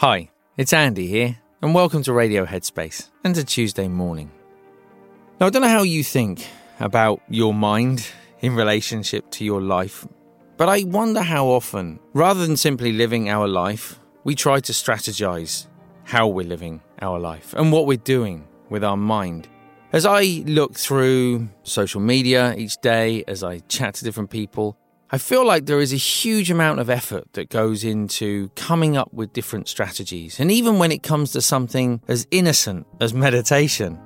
Hi, it's Andy here, and welcome to Radio Headspace and to Tuesday morning. Now, I don't know how you think about your mind in relationship to your life, but I wonder how often, rather than simply living our life, we try to strategize how we're living our life and what we're doing with our mind. As I look through social media each day, as I chat to different people, I feel like there is a huge amount of effort that goes into coming up with different strategies. And even when it comes to something as innocent as meditation,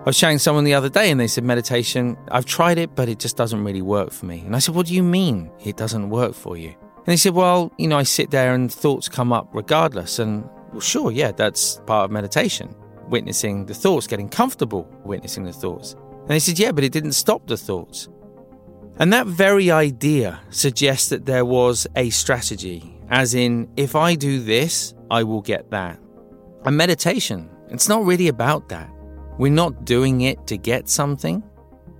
I was chatting to someone the other day and they said, Meditation, I've tried it, but it just doesn't really work for me. And I said, What do you mean it doesn't work for you? And they said, Well, you know, I sit there and thoughts come up regardless. And well, sure, yeah, that's part of meditation, witnessing the thoughts, getting comfortable witnessing the thoughts. And they said, Yeah, but it didn't stop the thoughts. And that very idea suggests that there was a strategy, as in, if I do this, I will get that. And meditation, it's not really about that. We're not doing it to get something,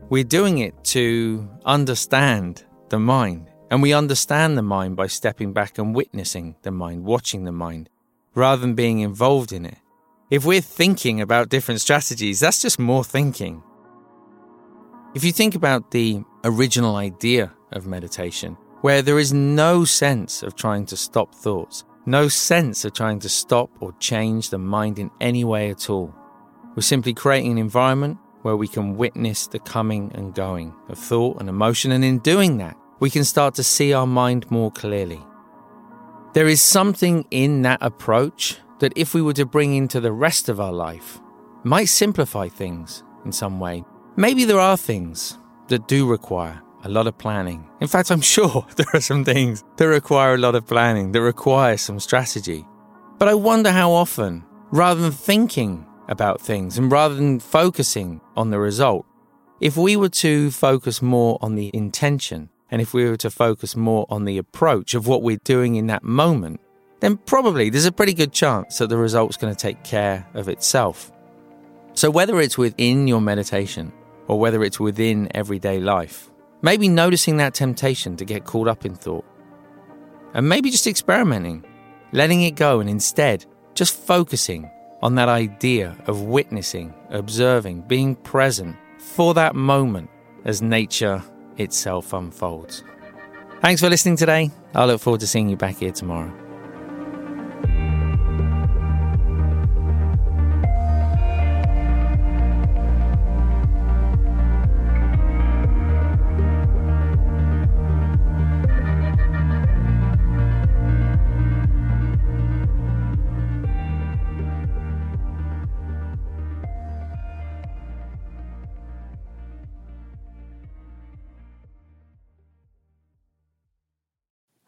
we're doing it to understand the mind. And we understand the mind by stepping back and witnessing the mind, watching the mind, rather than being involved in it. If we're thinking about different strategies, that's just more thinking. If you think about the original idea of meditation, where there is no sense of trying to stop thoughts, no sense of trying to stop or change the mind in any way at all, we're simply creating an environment where we can witness the coming and going of thought and emotion, and in doing that, we can start to see our mind more clearly. There is something in that approach that, if we were to bring into the rest of our life, might simplify things in some way, Maybe there are things that do require a lot of planning. In fact, I'm sure there are some things that require a lot of planning, that require some strategy. But I wonder how often, rather than thinking about things and rather than focusing on the result, if we were to focus more on the intention and if we were to focus more on the approach of what we're doing in that moment, then probably there's a pretty good chance that the result's going to take care of itself. So, whether it's within your meditation or whether it's within everyday life. Maybe noticing that temptation to get caught up in thought. And maybe just experimenting, letting it go, and instead just focusing on that idea of witnessing, observing, being present for that moment as nature itself unfolds. Thanks for listening today. I look forward to seeing you back here tomorrow.